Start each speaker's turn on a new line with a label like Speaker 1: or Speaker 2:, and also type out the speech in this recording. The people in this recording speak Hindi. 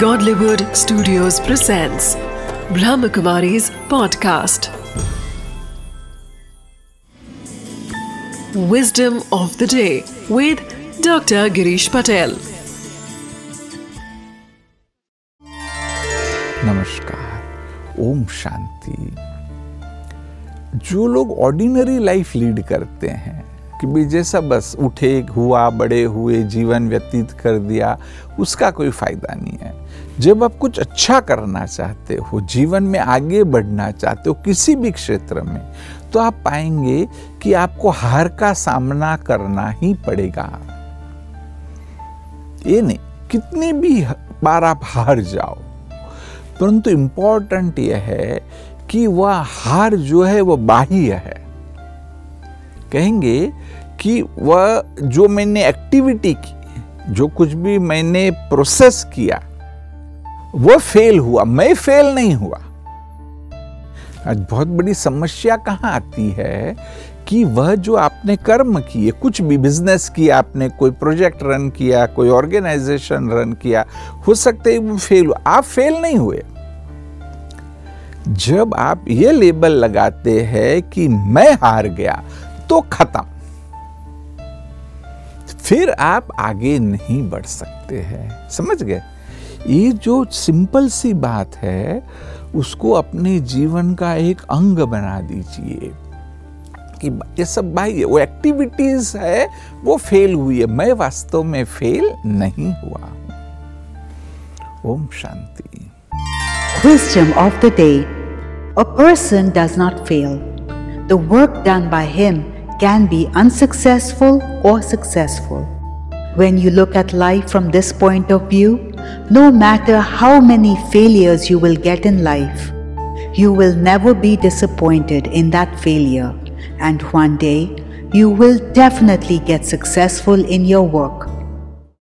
Speaker 1: Godlywood Studios presents Brahmakumari's podcast. Wisdom of the day with Dr. Girish Patel.
Speaker 2: नमस्कार ओम शांति जो लोग ऑर्डिनरी लाइफ लीड करते हैं कि भी जैसा बस उठे हुआ बड़े हुए जीवन व्यतीत कर दिया उसका कोई फ़ायदा नहीं है जब आप कुछ अच्छा करना चाहते हो, जीवन में आगे बढ़ना चाहते हो किसी भी क्षेत्र में तो आप पाएँगे कि आपको हार का सामना करना ही पड़ेगा। ये नहीं, कितनी भी बार आप हार जाओ, परंतु इंपॉर्टेंट यह है कि वह हार जो है, वह बाह्य है। कहेंगे कि वह जो मैंने एक्टिविटी की, जो कुछ भी मैंने प्रोसेस किया वह फेल हुआ, मैं फेल नहीं हुआ। आज बहुत बड़ी समस्या कहाँ आती है कि वह जो आपने कर्म किए, कुछ भी बिज़नेस किया आपने, कोई प्रोजेक्ट रन किया, कोई ऑर्गेनाइजेशन रन किया, हो सकता है वो फेल हुआ। आप फेल नहीं हुए। जब आप ये लेबल लगाते हैं कि मैं हार गया तो खत्म। फिर आप आगे नहीं बढ़ सकते हैं। समझ गए? ये जो सिंपल सी बात है, उसको अपने जीवन का एक अंग बना दीजिए। कि ये सब भाई, वो एक्टिविटीज़ है, वो फेल हुई है। मैं वास्तव में फेल नहीं हुआ Om Shanti.
Speaker 3: Question of the day a person does not fail the work done by him can be unsuccessful और successful when you look at life from this point of view no matter how many failures you will get in life, you will never be disappointed in that failure, and one day you will definitely get successful in your work.